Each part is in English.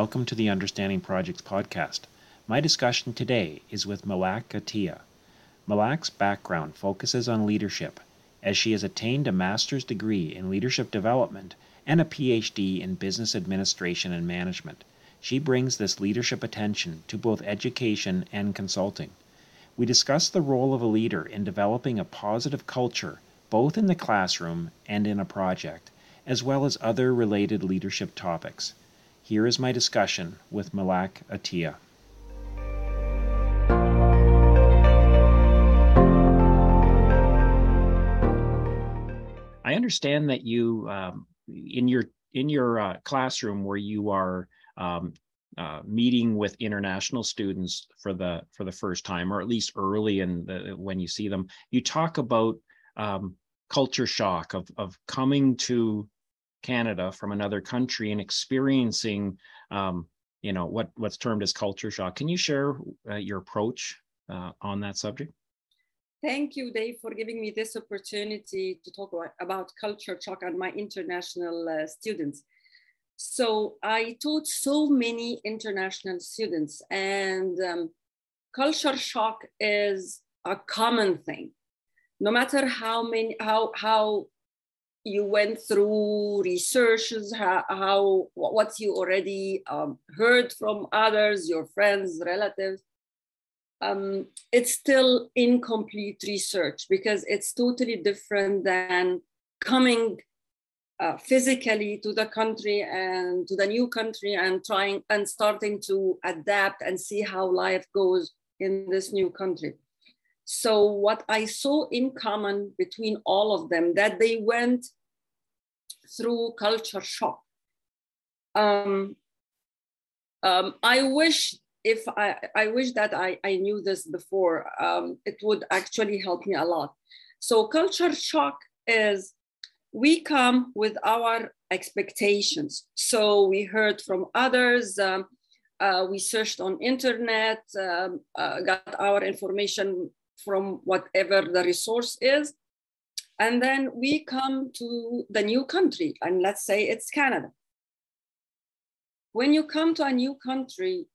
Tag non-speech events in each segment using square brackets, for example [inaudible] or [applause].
Welcome to the Understanding Projects podcast. My discussion today is with Malak Attia. Malak's background focuses on leadership, as she has attained a master's degree in leadership development and a PhD in business administration and management. She brings this leadership attention to both education and consulting. We discuss the role of a leader in developing a positive culture, both in the classroom and in a project, as well as other related leadership topics. Here is my discussion with Malak Attia. I understand that you, um, in your in your uh, classroom, where you are um, uh, meeting with international students for the for the first time, or at least early in the, when you see them, you talk about um, culture shock of of coming to Canada from another country and experiencing, um, you know, what what's termed as culture shock. Can you share uh, your approach uh, on that subject? Thank you, Dave, for giving me this opportunity to talk about culture shock and my international uh, students. So I taught so many international students, and um, culture shock is a common thing. No matter how many, how how you went through researches, how, how what you already um, heard from others, your friends, relatives, um, it's still incomplete research because it's totally different than coming uh, physically to the country and to the new country and trying and starting to adapt and see how life goes in this new country. So what I saw in common between all of them that they went through culture shock. Um, um, I wish if I, I wish that I, I knew this before, um, it would actually help me a lot. So culture shock is we come with our expectations. So we heard from others, um, uh, we searched on internet, um, uh, got our information from whatever the resource is. And then we come to the new country, and let's say it's Canada. When you come to a new country,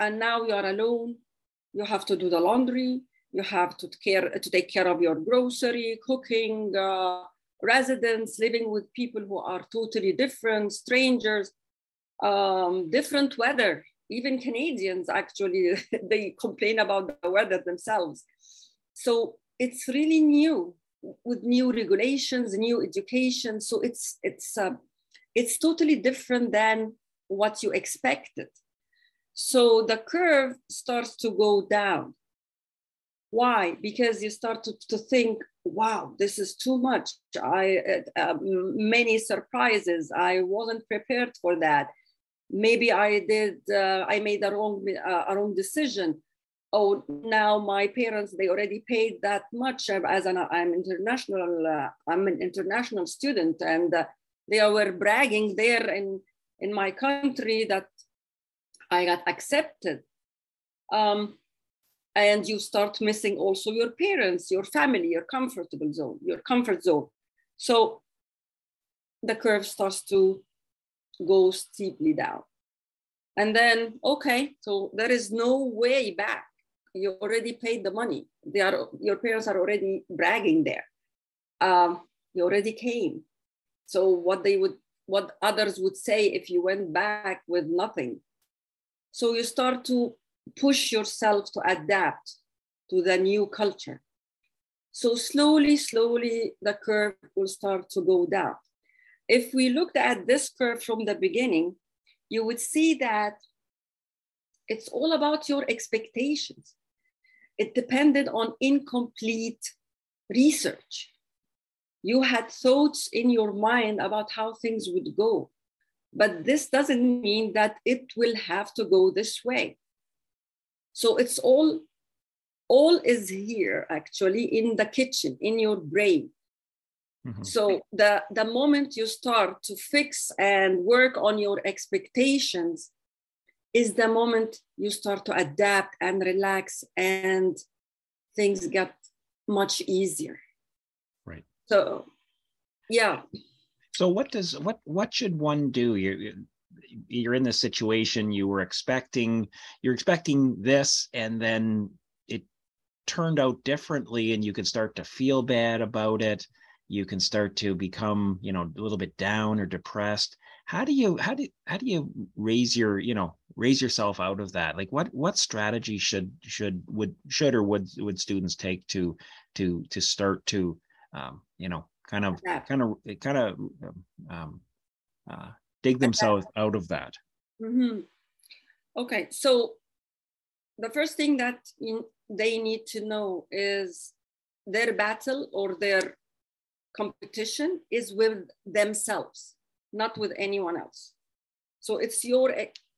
and now you are alone you have to do the laundry you have to care to take care of your grocery cooking uh, residents living with people who are totally different strangers um, different weather even canadians actually [laughs] they complain about the weather themselves so it's really new with new regulations new education so it's it's uh, it's totally different than what you expected so the curve starts to go down. Why? Because you start to, to think, wow, this is too much. I uh, uh, many surprises. I wasn't prepared for that. Maybe I did. Uh, I made a wrong uh, a wrong decision. Oh, now my parents they already paid that much. As an I'm international. Uh, I'm an international student, and uh, they were bragging there in in my country that I got accepted. Um, and you start missing also your parents, your family, your comfortable zone, your comfort zone. So the curve starts to go steeply down. And then, okay, so there is no way back. You already paid the money. They are, your parents are already bragging there. Um, you already came. So what they would, what others would say if you went back with nothing, so you start to push yourself to adapt to the new culture. So slowly, slowly, the curve will start to go down. If we looked at this curve from the beginning, you would see that it's all about your expectations. It depended on incomplete research. You had thoughts in your mind about how things would go. But this doesn't mean that it will have to go this way. So it's all, all is here actually in the kitchen, in your brain. Mm-hmm. So the, the moment you start to fix and work on your expectations is the moment you start to adapt and relax and things get much easier. Right. So yeah. So what does what what should one do? you're you're in this situation you were expecting you're expecting this and then it turned out differently and you can start to feel bad about it you can start to become you know a little bit down or depressed how do you how do how do you raise your you know raise yourself out of that? Like what what strategy should should would should or would would students take to to to start to um, you know kind of kind of kind of um, uh, dig themselves out of that? Mm-hmm. okay so the first thing that they need to know is their battle or their competition is with themselves not with anyone else so it's your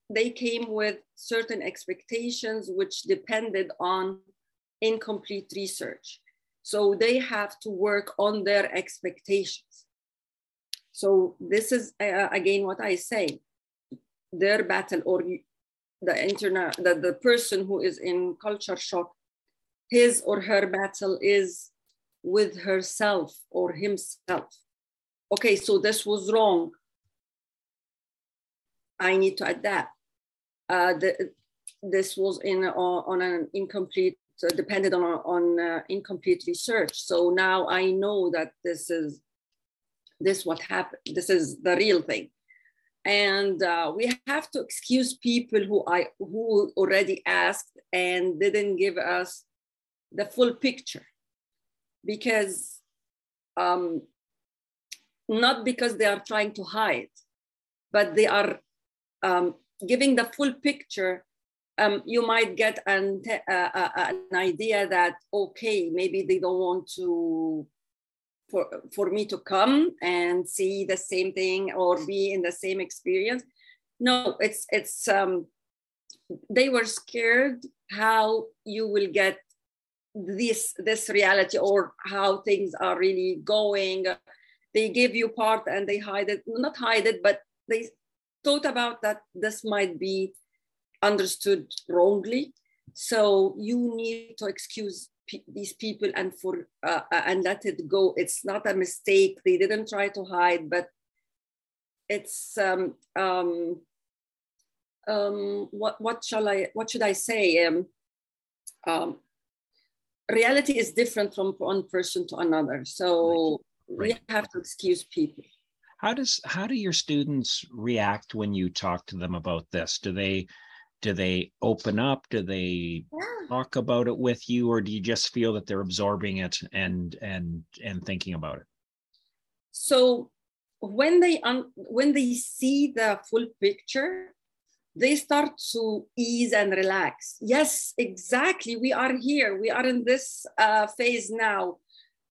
they came with certain expectations which depended on incomplete research so they have to work on their expectations. So this is uh, again what I say, their battle or the internet, the, the person who is in culture shock, his or her battle is with herself or himself. Okay, so this was wrong. I need to adapt. Uh, the, this was in uh, on an incomplete so depended on, on uh, incomplete research. So now I know that this is this what happened. This is the real thing. And uh, we have to excuse people who I who already asked and didn't give us the full picture, because um, not because they are trying to hide, but they are um, giving the full picture um, you might get an, uh, uh, an idea that okay maybe they don't want to for, for me to come and see the same thing or be in the same experience. No it's it's um, they were scared how you will get this this reality or how things are really going. They give you part and they hide it not hide it but they thought about that this might be understood wrongly. So you need to excuse these people and for uh, uh, and let it go. It's not a mistake. They didn't try to hide, but it's um, um, um, what what shall I what should I say? Um, um, reality is different from one person to another. So right. Right. we have to excuse people how does how do your students react when you talk to them about this? Do they do they open up? Do they yeah. talk about it with you or do you just feel that they're absorbing it and and and thinking about it? So when they un- when they see the full picture they start to ease and relax. Yes exactly we are here we are in this uh, phase now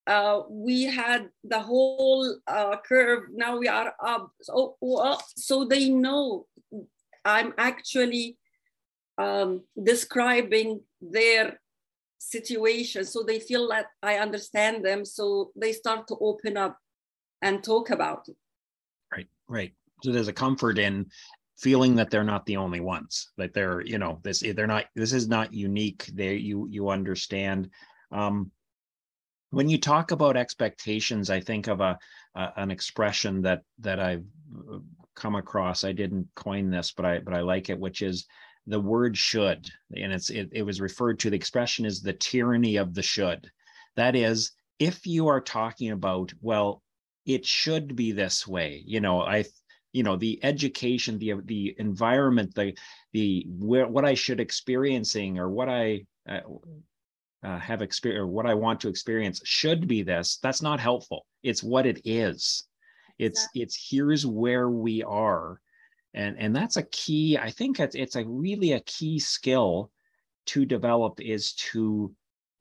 uh, we had the whole uh, curve. Now we are up. So, so they know i'm actually um, describing their situation. So they feel that i understand them. So they start to open up and talk about it. Right right. So there's a comfort in feeling that they're not the only ones that they're you know this they're not this is not unique. They you you understand. Um when you talk about expectations i think of a, a an expression that that i've uh, come across i didn't coin this but i but i like it which is the word should, and it's it, it was referred to, the expression is the tyranny of the should. That is, if you are talking about, well, it should be this way, you know, I you know the education the the environment the the where, what i should experiencing or what i uh, uh, have experience or what i want to experience should be this that's not helpful. It's what it is. It's it's here's where we are. And and that's a key i think it's, it's a really a key skill to develop is to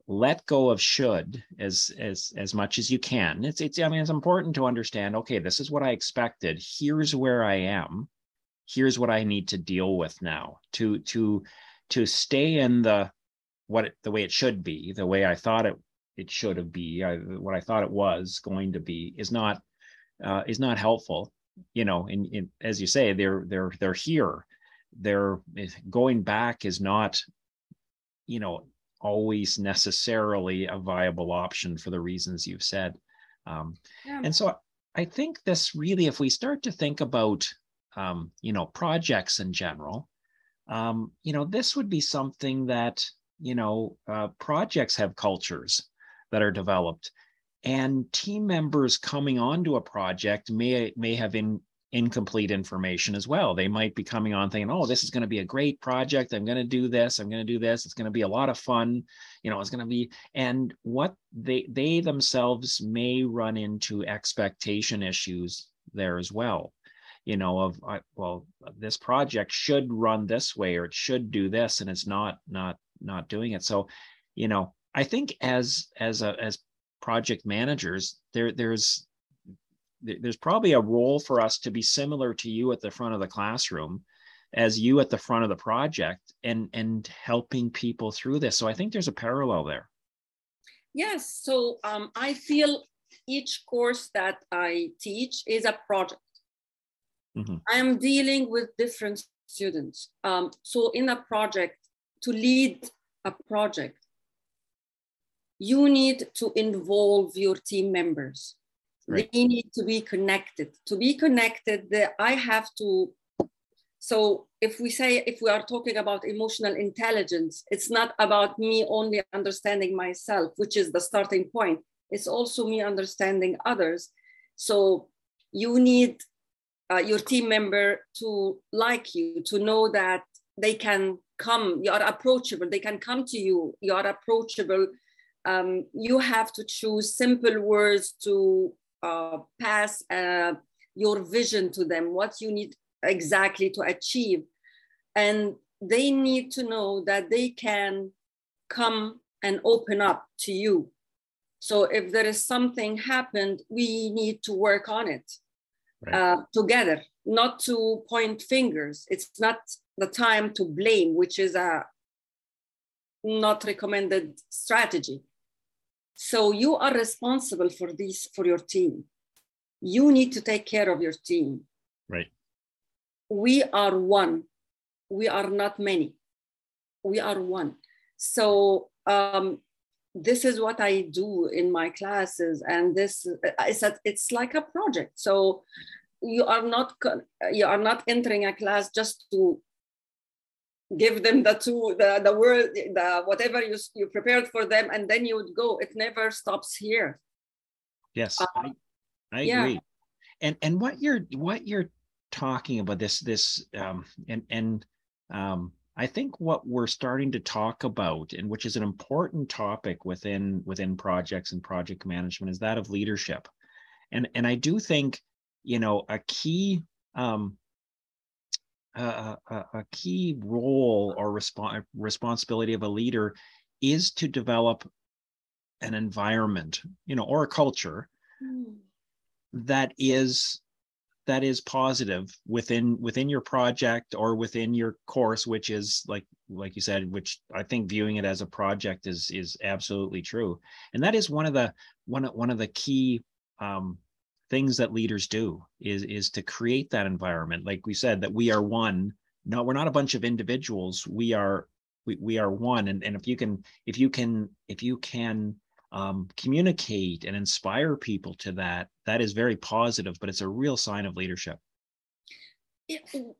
let go of should as as as much as you can. It's it's i mean it's important to understand okay this is what i expected. Here's where i am. Here's what i need to deal with now. To to to stay in the what it, the way it should be the way i thought it it should have be I, what i thought it was going to be is not uh, is not helpful you know, and, and as you say, they're they're they're here. They're going back is not, you know, always necessarily a viable option for the reasons you've said. Um, yeah. And so I think this really, if we start to think about um, you know projects in general um, you know this would be something that you know uh, projects have cultures that are developed. And team members coming onto a project may may have in, incomplete information as well. They might be coming on thinking oh this is going to be a great project. I'm going to do this. I'm going to do this. It's going to be a lot of fun. You know it's going to be and what they they themselves may run into expectation issues there as well. You know of well this project should run this way or it should do this and it's not not not doing it. So you know i think as as a as project managers there there's there's probably a role for us to be similar to you at the front of the classroom as you at the front of the project and and helping people through this. So i think there's a parallel there. Yes. So um, i feel each course that i teach is a project. Mm-hmm. i am dealing with different students. Um, so in a project to lead a project you need to involve your team members. Right. they need to be connected. To be connected i have to so if we say if we are talking about emotional intelligence it's not about me only understanding myself which is the starting point. It's also me understanding others. So you need uh, your team member to like you to know that they can come you are approachable they can come to you you are approachable um, you have to choose simple words to uh, pass uh, your vision to them, what you need exactly to achieve. And they need to know that they can come and open up to you. So if there is something happened, we need to work on it right. uh, together, not to point fingers. It's not the time to blame, which is a not recommended strategy. So you are responsible for this for your team. You need to take care of your team. Right. We are one. We are not many. We are one. So um, this is what I do in my classes, and this is a, it's like a project. So you are not you are not entering a class just to give them the two the the word the whatever you you prepared for them and then you would go. It never stops here. Yes uh, i, I yeah. agree. And and what you're what you're talking about this this um and and um i think what we're starting to talk about and which is an important topic within within projects and project management is that of leadership. And and i do think you know a key um a, a, key role or resp- responsibility of a leader is to develop an environment you know or a culture mm. that is that is positive within within your project or within your course which is like like you said which i think viewing it as a project is is absolutely true and that is one of the one of one of the key um, things that leaders do is is to create that environment. Like we said that we are one. No we're not a bunch of individuals. We are we, we are one. And, and if you can if you can if you can um, communicate and inspire people to that that is very positive but it's a real sign of leadership.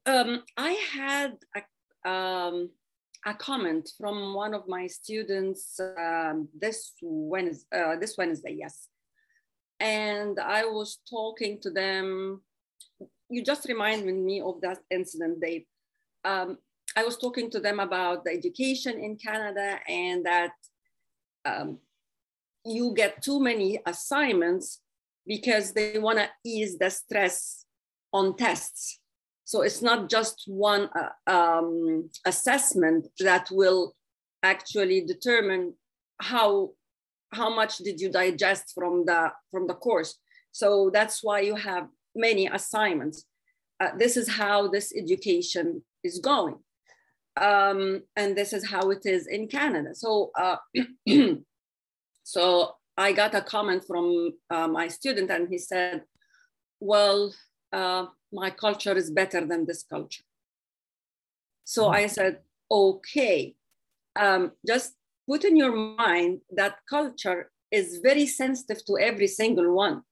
Um, i had a, um, a comment from one of my students um, this wednesday uh, this wednesday yes and I was talking to them. You just reminded me of that incident, Dave. Um, I was talking to them about the education in Canada and that um, you get too many assignments because they want to ease the stress on tests. So it's not just one uh, um, assessment that will actually determine how how much did you digest from the from the course? So that's why you have many assignments. Uh, this is how this education is going. Um, and this is how it is in canada. So uh, [clears throat] so i got a comment from uh, my student and he said well uh, my culture is better than this culture. So hmm. i said okay um, just put in your mind that culture is very sensitive to every single one.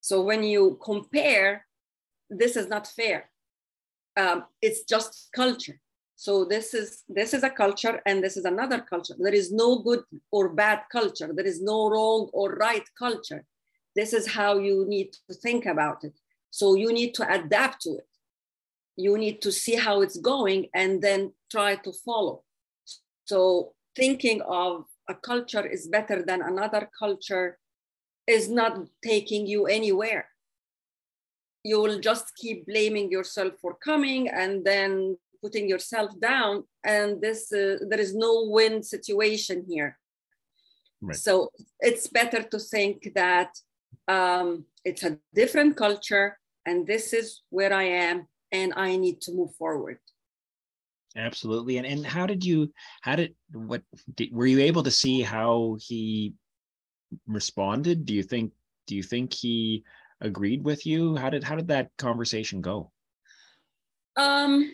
So when you compare, this is not fair. um, it's just culture. So this is this is a culture and this is another culture. There is no good or bad culture. There is no wrong or right culture. This is how you need to think about it. So you need to adapt to it. You need to see how it's going and then try to follow. So thinking of a culture is better than another culture is not taking you anywhere. You will just keep blaming yourself for coming and then putting yourself down and this uh, there is no win situation here. Right. so it's better to think that um, it's a different culture and this is where i am and i need to move forward absolutely. And, and how did you how did what did, were you able to see how he responded? Do you think do you think he agreed with you? How did how did that conversation go? Um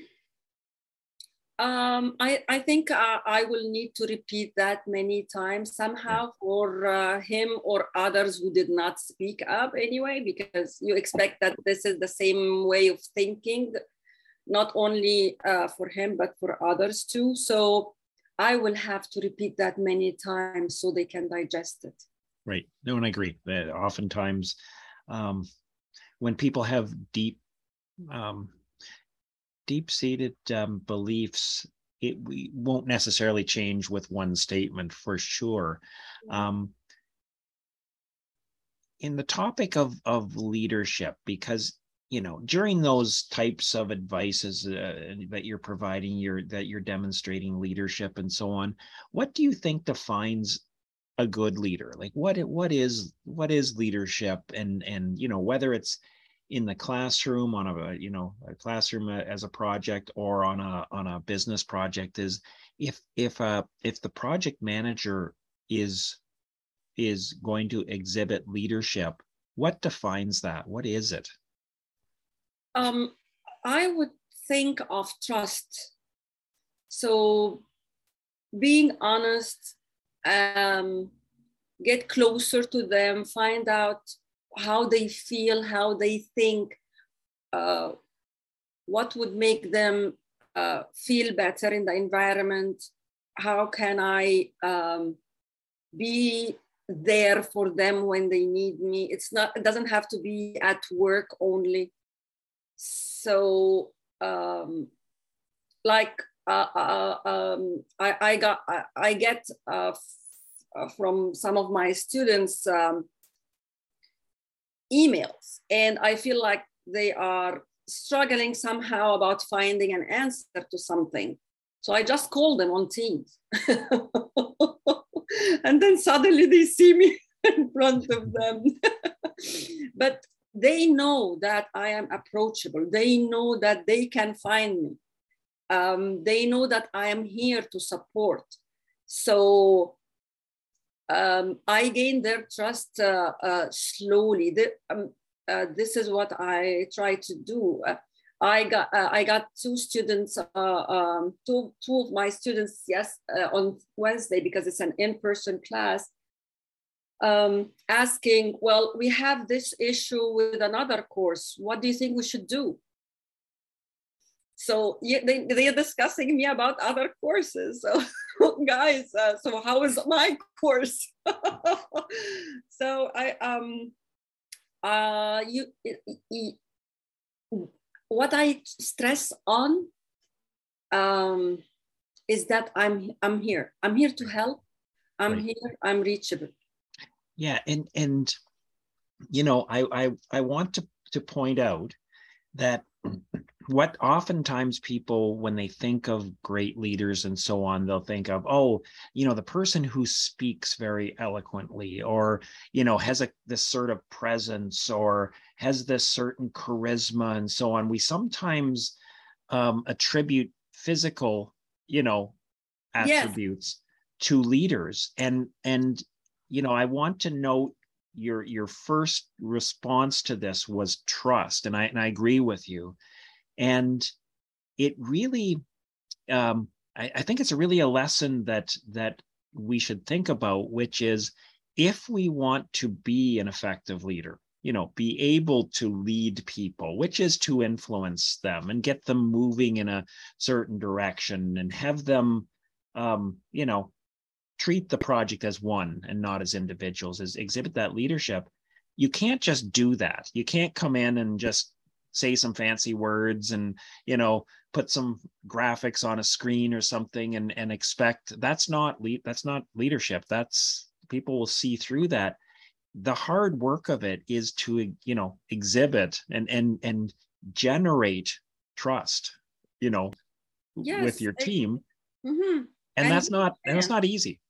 um, I, I think uh, I will need to repeat that many times. Somehow for uh, him or others who did not speak up anyway, because you expect that this is the same way of thinking, not only uh, for him, but for others too. So I will have to repeat that many times so they can digest it. Right. No, and I agree that oftentimes um, when people have deep um, deep-seated um, beliefs it we won't necessarily change with one statement for sure um, in the topic of of leadership because you know during those types of advices uh, that you're providing you're that you're demonstrating leadership and so on what do you think defines a good leader? Like what what is what is leadership? And and you know whether it's in the classroom on a you know a classroom as a project or on a on a business project is if if uh if the project manager is is going to exhibit leadership what defines that? What is it um i would think of trust so being honest um get closer to them find out how they feel, how they think, uh, what would make them uh, feel better in the environment, how can I um, be there for them when they need me. It's not, it doesn't have to be at work only. So, um, like, uh, uh, um, I, I got, I, I get uh, f- from some of my students um, emails. And i feel like they are struggling somehow about finding an answer to something. So i just call them on teams. [laughs] And then suddenly they see me [laughs] in front of them. [laughs] But they know that i am approachable they know that they can find me um, they know that i am here to support so um, I gain their trust uh, uh, slowly. The, um, uh, this is what I try to do. Uh, I got uh, I got two students, uh, um, two two of my students, yes, on Wednesday because it's an in-person class. Um, asking, well, we have this issue with another course. What do you think we should do? so yeah, they, they're discussing me about other courses so [laughs] guys uh, so how is my course [laughs] so i um uh you what i stress on um is that i'm i'm here i'm here to help i'm right. here i'm reachable yeah and and you know i i i want to to point out that what oftentimes people when they think of great leaders and so on they'll think of oh you know the person who speaks very eloquently or you know has a this sort of presence or has this certain charisma and so on we sometimes um, attribute physical you know attributes yes. to leaders and and you know i want to note your your first response to this was trust and i and i agree with you. And it really um, I, I think it's really a lesson that that we should think about which is if we want to be an effective leader you know be able to lead people which is to influence them and get them moving in a certain direction and have them um, you know treat the project as one and not as individuals is exhibit that leadership. You can't just do that. You can't come in and just say some fancy words and you know put some graphics on a screen or something and and expect that's not lead that's not leadership. That's people will see through that. The hard work of it is to you know exhibit and and and generate trust you know yes, with your team. Mm-hmm. and, and, that's not and that's not easy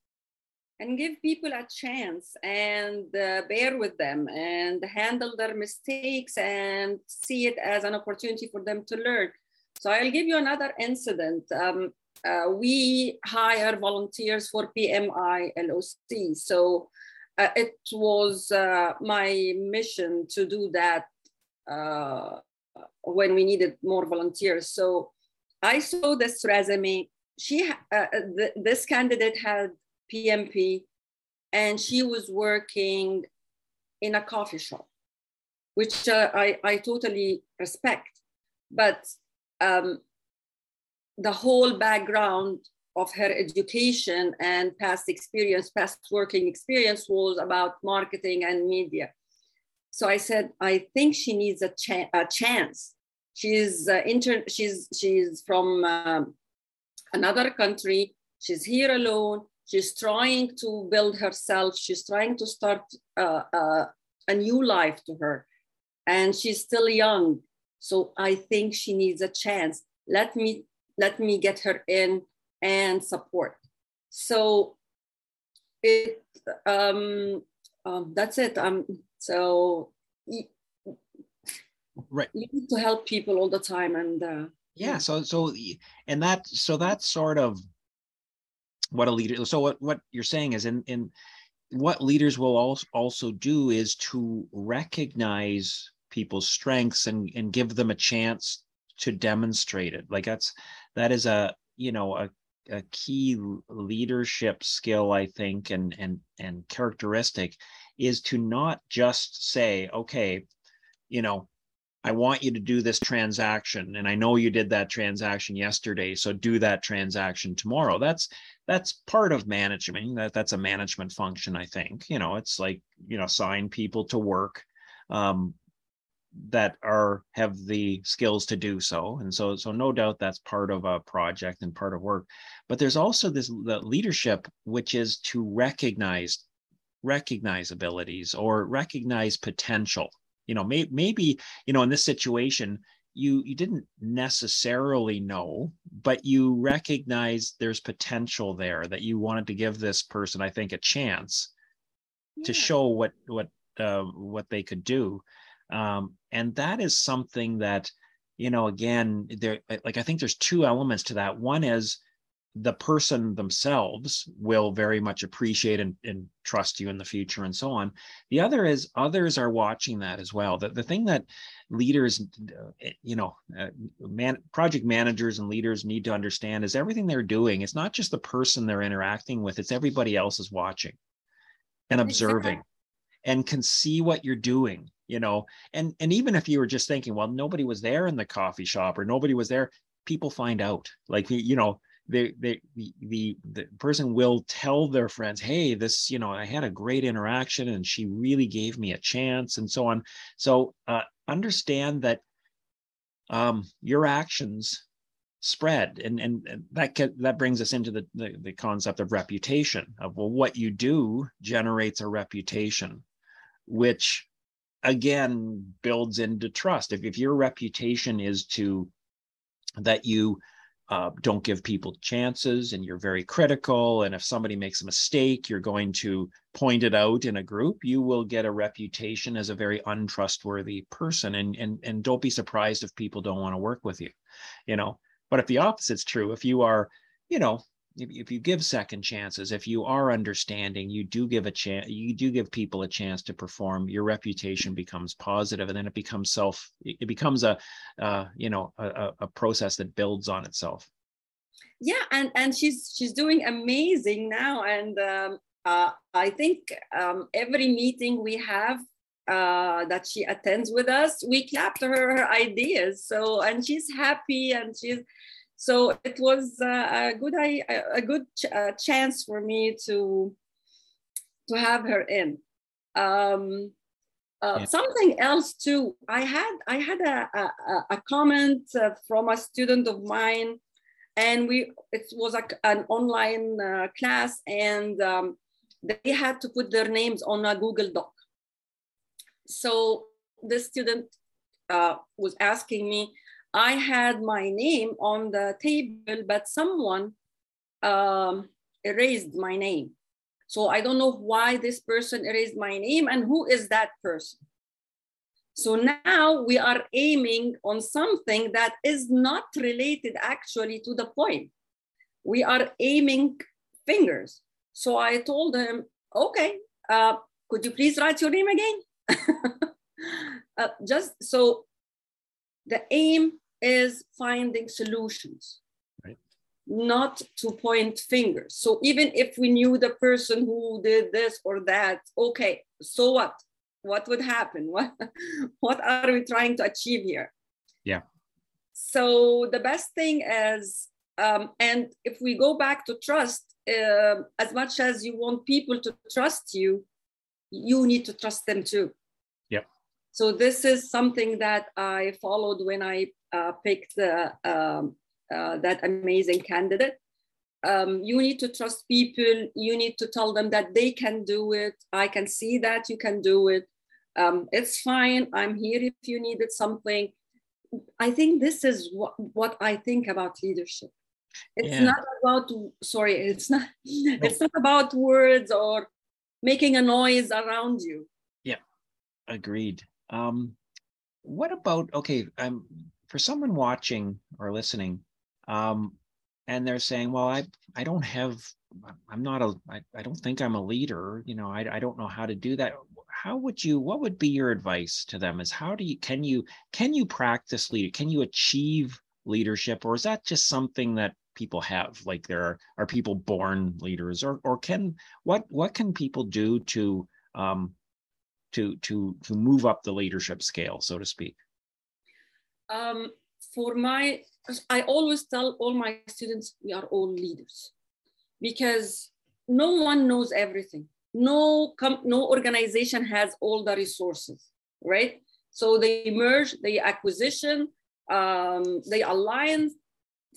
and give people a chance and uh, bear with them and handle their mistakes and see it as an opportunity for them to learn so i'll give you another incident um, uh, we hire volunteers for pmi loc so uh, it was uh, my mission to do that uh, when we needed more volunteers. So I saw this resume. She, uh, th- this candidate had PMP, and she was working in a coffee shop, which uh, I, I totally respect. But um, the whole background of her education and past experience, past working experience was about marketing and media. So I said, I think she needs a, cha- a chance. She's uh, inter- she's she's from um, another country. She's here alone. She's trying to build herself. She's trying to start uh, uh, a new life to her, and she's still young. So I think she needs a chance. Let me let me get her in and support. So it um, um, that's it. Um, so right, you need to help people all the time, and uh, yeah. So so and that so that's sort of what a leader. So what what you're saying is in in what leaders will also do is to recognize people's strengths and and give them a chance to demonstrate it like that's that is a you know a a key leadership skill i think and and and characteristic is to not just say okay you know i want you to do this transaction and i know you did that transaction yesterday so do that transaction tomorrow. That's that's part of management that that's a management function i think. You know it's like you know assign people to work um, that are have the skills to do so and so so no doubt that's part of a project and part of work. But there's also this the leadership which is to recognize recognize abilities or recognize potential you know may, maybe you know in this situation you you didn't necessarily know but you recognize there's potential there that you wanted to give this person i think a chance yeah. to show what what uh, what they could do um, and that is something that you know again there like i think there's two elements to that one is the person themselves will very much appreciate and, and, trust you in the future and so on. The other is others are watching that as well. The, the thing that leaders uh, you know uh, man, project managers and leaders need to understand is everything they're doing it's not just the person they're interacting with it's everybody else is watching and observing and can see what you're doing you know? And and even if you were just thinking well nobody was there in the coffee shop or nobody was there people find out. Like you know they, they the, the the person will tell their friends hey this you know i had a great interaction and she really gave me a chance and so on so uh, understand that um, your actions spread and and, that can, that brings us into the, the the concept of reputation of well what you do generates a reputation which again builds into trust. If, if your reputation is to that you uh, don't give people chances and you're very critical, and if somebody makes a mistake, you're going to point it out in a group, you will get a reputation as a very untrustworthy person. And and and don't be surprised if people don't want to work with you, you know. But if the opposite's true, if you are, you know, if, if you give second chances if you are understanding you do give a chance you do give people a chance to perform your reputation becomes positive and then it becomes self it becomes a uh, you know a, a process that builds on itself yeah and and she's she's doing amazing now and um, uh, i think um, every meeting we have uh, that she attends with us, we clapped her, her ideas. So, and she's happy and she's, so it was uh, a good, a good ch- uh, chance for me to, to have her in. Um, uh, yeah. Something else too. I had I had a, a, a comment uh, from a student of mine, and we it was like an online uh, class, and um, they had to put their names on a Google Doc. So the student uh, was asking me, I had my name on the table, but someone um, erased my name. So I don't know why this person erased my name and who is that person. So now we are aiming on something that is not related actually to the point. We are aiming fingers. So I told him, okay, uh, could you please write your name again? [laughs] uh, just so the aim is finding solutions, right. not to point fingers. So even if we knew the person who did this or that, okay, so what? What would happen? [laughs] What, what are we trying to achieve here? Yeah. So the best thing is, um, and if we go back to trust, uh, as much as you want people to trust you, you need to trust them too. Yeah. So this is something that I followed when I picked uh, um, uh, that amazing candidate. Um, you need to trust people. You need to tell them that they can do it. I can see that you can do it. Um, it's fine. I'm here if you needed something. I think this is what, what I think about leadership it's yeah. not about sorry it's not it's not about words or making a noise around you yeah agreed um what about okay um for someone watching or listening um and they're saying well i i don't have i'm not a i, I don't think i'm a leader you know I, I don't know how to do that. How would you what would be your advice to them is how do you can you can you practice leader can you achieve leadership or is that just something that people have like there are, are people born leaders or or can what what can people do to um to to to move up the leadership scale so to speak um for my i always tell all my students we are all leaders. Because no one knows everything. No com- no organization has all the resources right? So they merge the acquisition um, they alliance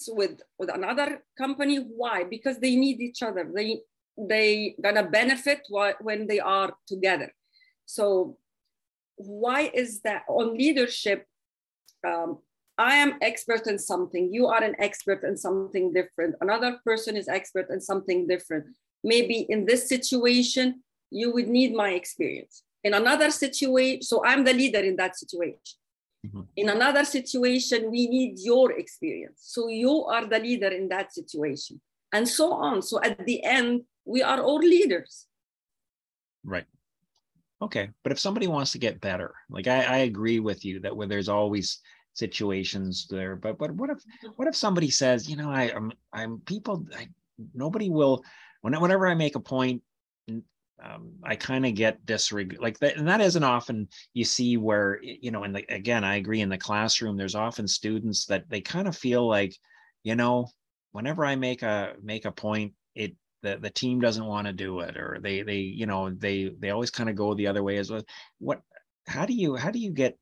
with with another company. Why? Because they need each other. They they gonna benefit when they are together. So why is that? On leadership um, i am expert in something you are an expert in something different another person is expert in something different maybe in this situation you would need my experience in another situation so i'm the leader in that situation Mm-hmm. In another situation, we need your experience. So you are the leader in that situation, and so on. So at the end, we are all leaders. Right. Okay. But if somebody wants to get better, like I, I agree with you that where there's always situations there, but but what if what if somebody says, you know, I, I'm I'm people I, nobody will whenever I make a point um, I kind of get disregard like that, and that isn't often you see where you know. And again, I agree. In the classroom, there's often students that they kind of feel like, you know, whenever I make a make a point, it the, the team doesn't want to do it, or they they you know they they always kind of go the other way as well. What? How do you how do you get?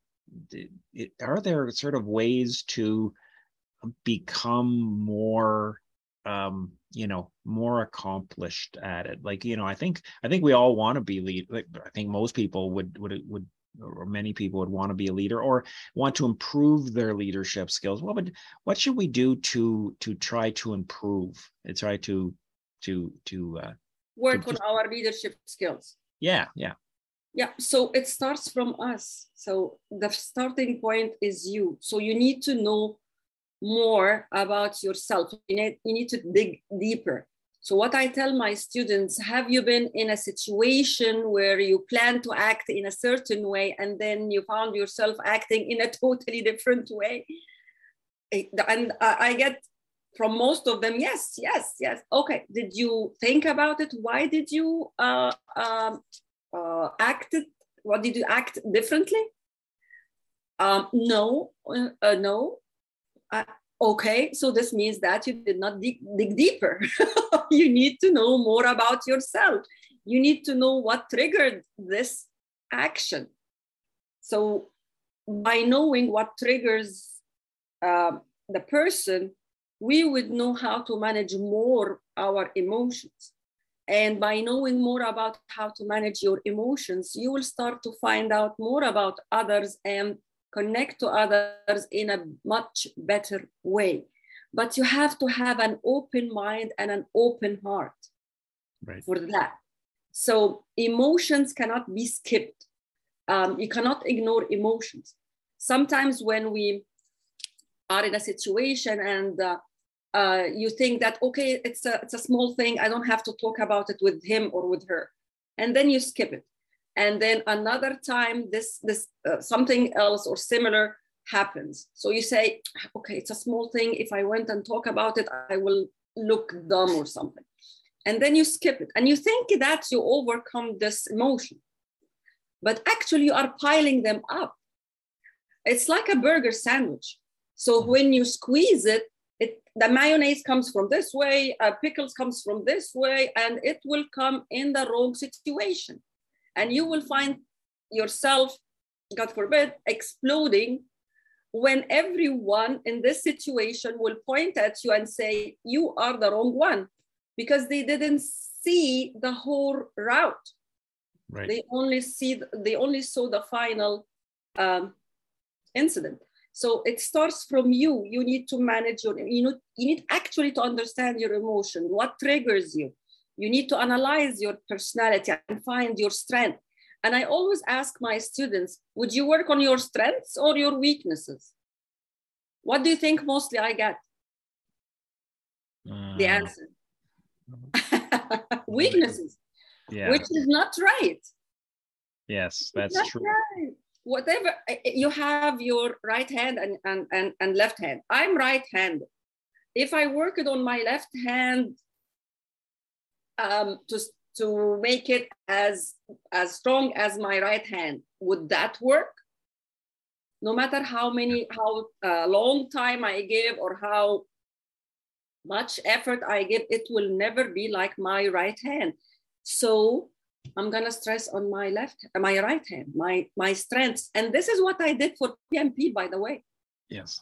Are there sort of ways to become more um you know more accomplished at it like you know i think i think we all want to be lead like i think most people would would would or many people would want to be a leader or want to improve their leadership skills what would what should we do to to try to improve and try to to to uh work to, on our leadership skills yeah yeah yeah so it starts from us so the starting point is you so you need to know more about yourself. You need, you need to dig deeper. So, what I tell my students have you been in a situation where you plan to act in a certain way and then you found yourself acting in a [laughs] totally different way? And I get from most of them, yes, yes, yes. Okay, did you think about it? Why did you uh, um, uh, act what did you act differently? Um, no, uh, no. Uh, okay, so this means that you did not dig, dig deeper. [laughs] you need to know more about yourself. You need to know what triggered this action. So, by knowing what triggers uh, the person, we would know how to manage more our emotions. And by knowing more about how to manage your emotions, you will start to find out more about others and connect to others in a much better way. But you have to have an open mind and an open heart right. for that. So emotions cannot be skipped. Um, you cannot ignore emotions. Sometimes when we are in a situation and uh, uh, you think that okay it's a, it's a small thing i don't have to talk about it with him or with her. And then you skip it. And then another time this this uh, something else or similar happens. So you say okay it's a small thing. If i went and talk about it i will look dumb or something. And then you skip it. And you think that you overcome this emotion. But actually you are piling them up. It's like a burger sandwich so when you squeeze it, it the mayonnaise comes from this way, uh, pickles comes from this way, and it will come in the wrong situation. And you will find yourself, God forbid, exploding when everyone in this situation will point at you and say, You are the wrong one, because they didn't see the whole route. Right. They only see they only saw the final um, incident. So it starts from you. You need to manage your, you know, you need actually to understand your emotion, what triggers you. You need to analyze your personality and find your strength. And I always ask my students, would you work on your strengths or your weaknesses? What do you think mostly I get? Uh, the answer. [laughs] weaknesses. Yeah. Which is not right. Yes, that's true. Right whatever you have your right hand and, and, and, and left hand. I'm right handed. If I work it on my left hand um, to, to make it as, as strong as my right hand, would that work? No matter how many, how uh, long time I give or how much effort I give, it will never be like my right hand. So I'm gonna stress on my left, my right hand, my my strengths, and this is what I did for PMP, by the way. Yes.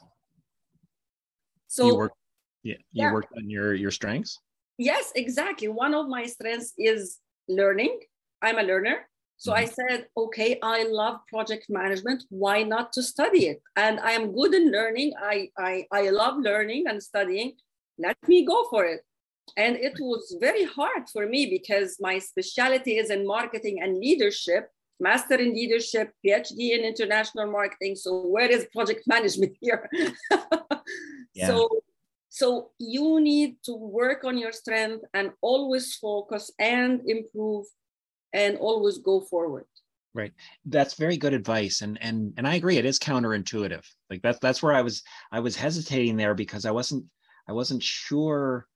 So you work, yeah, you yeah. worked on your your strengths. Yes, exactly. One of my strengths is learning. I'm a learner. So mm-hmm. I said, okay, I love project management. Why not to study it? And I am good in learning. I, I, I love learning and studying. Let me go for it and it was very hard for me because my specialty is in marketing and leadership master in leadership phd in international marketing. So where is project [laughs] management here? [laughs] Yeah. so so you need to work on your strength and always focus and improve and always go forward. Right. That's very good advice. And and and i agree it is counterintuitive. Like that's that's where i was i was hesitating there because i wasn't i wasn't sure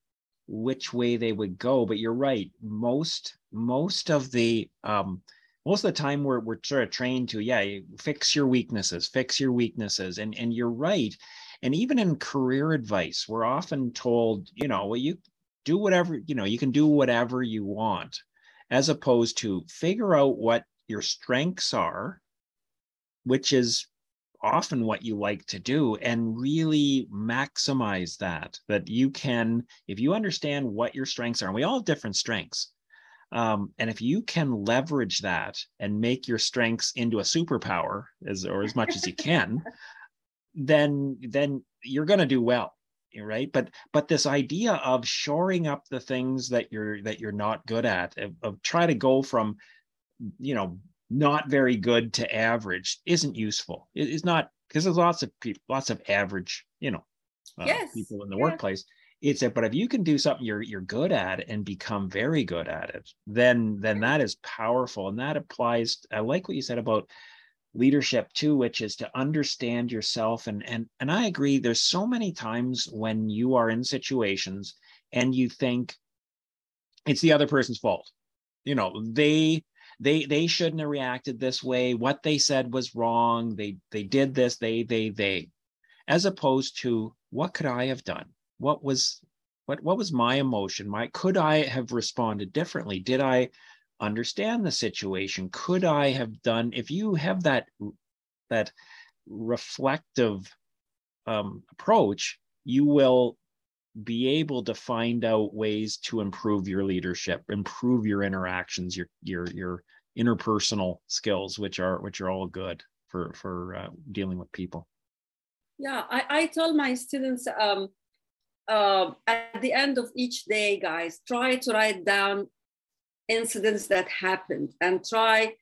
which way they would go. But you're right. Most most of the um, most of the time we're we're sort of trained to yeah fix your weaknesses, fix your weaknesses, and and you're right. And even in career advice, we're often told you know well you do whatever you know you can do whatever you want, as opposed to figure out what your strengths are, which is often what you like to do and really maximize that that you can if you understand what your strengths are and we all have different strengths um, and if you can leverage that and make your strengths into a superpower as or as much as you can [laughs] then then you're going to do well right? But but this idea of shoring up the things that you're that you're not good at of, of try to go from you know not very good to average isn't useful. It is not because there's lots of people, lots of average, you know, uh, yes. people in the workplace. It's a, but if you can do something you're you're good at and become very good at it, then then that is powerful, and that applies. I like what you said about leadership too, which is to understand yourself. And and and I agree. There's so many times when you are in situations and you think it's the other person's fault. You know, they they they shouldn't have reacted this way. What they said was wrong. They they did this. They they they. As opposed to what could i have done? What was what what was my emotion? My could i have responded differently? Did i understand the situation? Could i have done if you have that that reflective um, approach you will be able to find out ways to improve your leadership improve your interactions your your your interpersonal skills which are which are all good for for uh, dealing with people. Yeah i, I tell my students um, uh, at the end of each day guys try to write down incidents that happened and try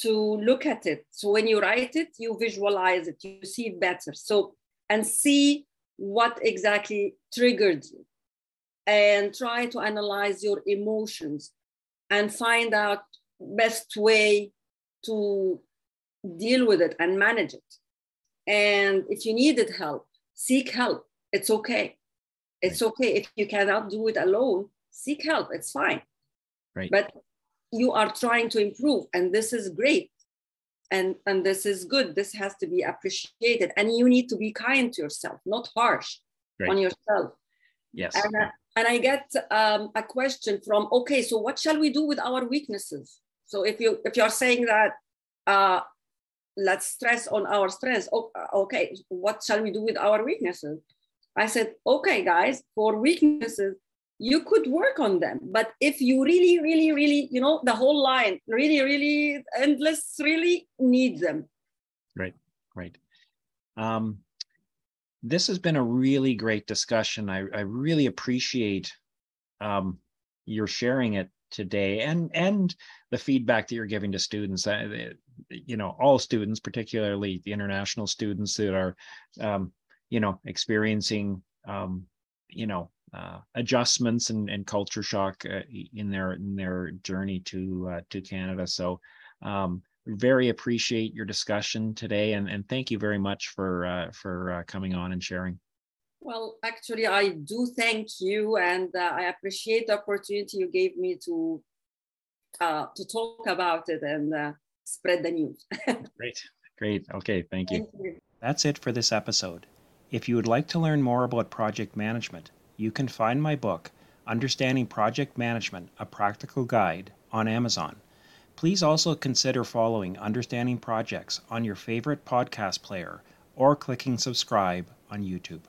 to look at it. So when you write it you visualize it you see it better. So and see what exactly triggered you and try to analyze your emotions and find out best way to deal with it and manage it. And if you needed help seek help. It's okay. It's okay. If you cannot do it alone seek help. It's fine. Right. But you are trying to improve and this is great and and this is good. This has to be appreciated. And you need to be kind to yourself not harsh on yourself. Yes. And, uh, and i get um, a question from okay so what shall we do with our weaknesses? So if you if you're saying that uh, let's stress on our strengths oh, okay what shall we do with our weaknesses? I said okay guys for weaknesses you could work on them. But if you really really really you know the whole line really really endless really need them. Right right. Um, this has been a really great discussion. I, I really appreciate um, your sharing it today and and the feedback that you're giving to students. You know all students particularly the international students that are um, you know experiencing um, you know uh, adjustments and, and culture shock uh, in their in their journey to uh, to Canada. So um, very appreciate your discussion today, and, and thank you very much for uh, for uh, coming on and sharing. Well, actually, I do thank you, and uh, I appreciate the opportunity you gave me to to talk about it and spread the news. [laughs] great, great. Okay, thank you. thank you. That's it for this episode. If you would like to learn more about project management you can find my book, Understanding Project Management A Practical Guide, on Amazon. Please also consider following Understanding Projects on your favorite podcast player or clicking subscribe on YouTube.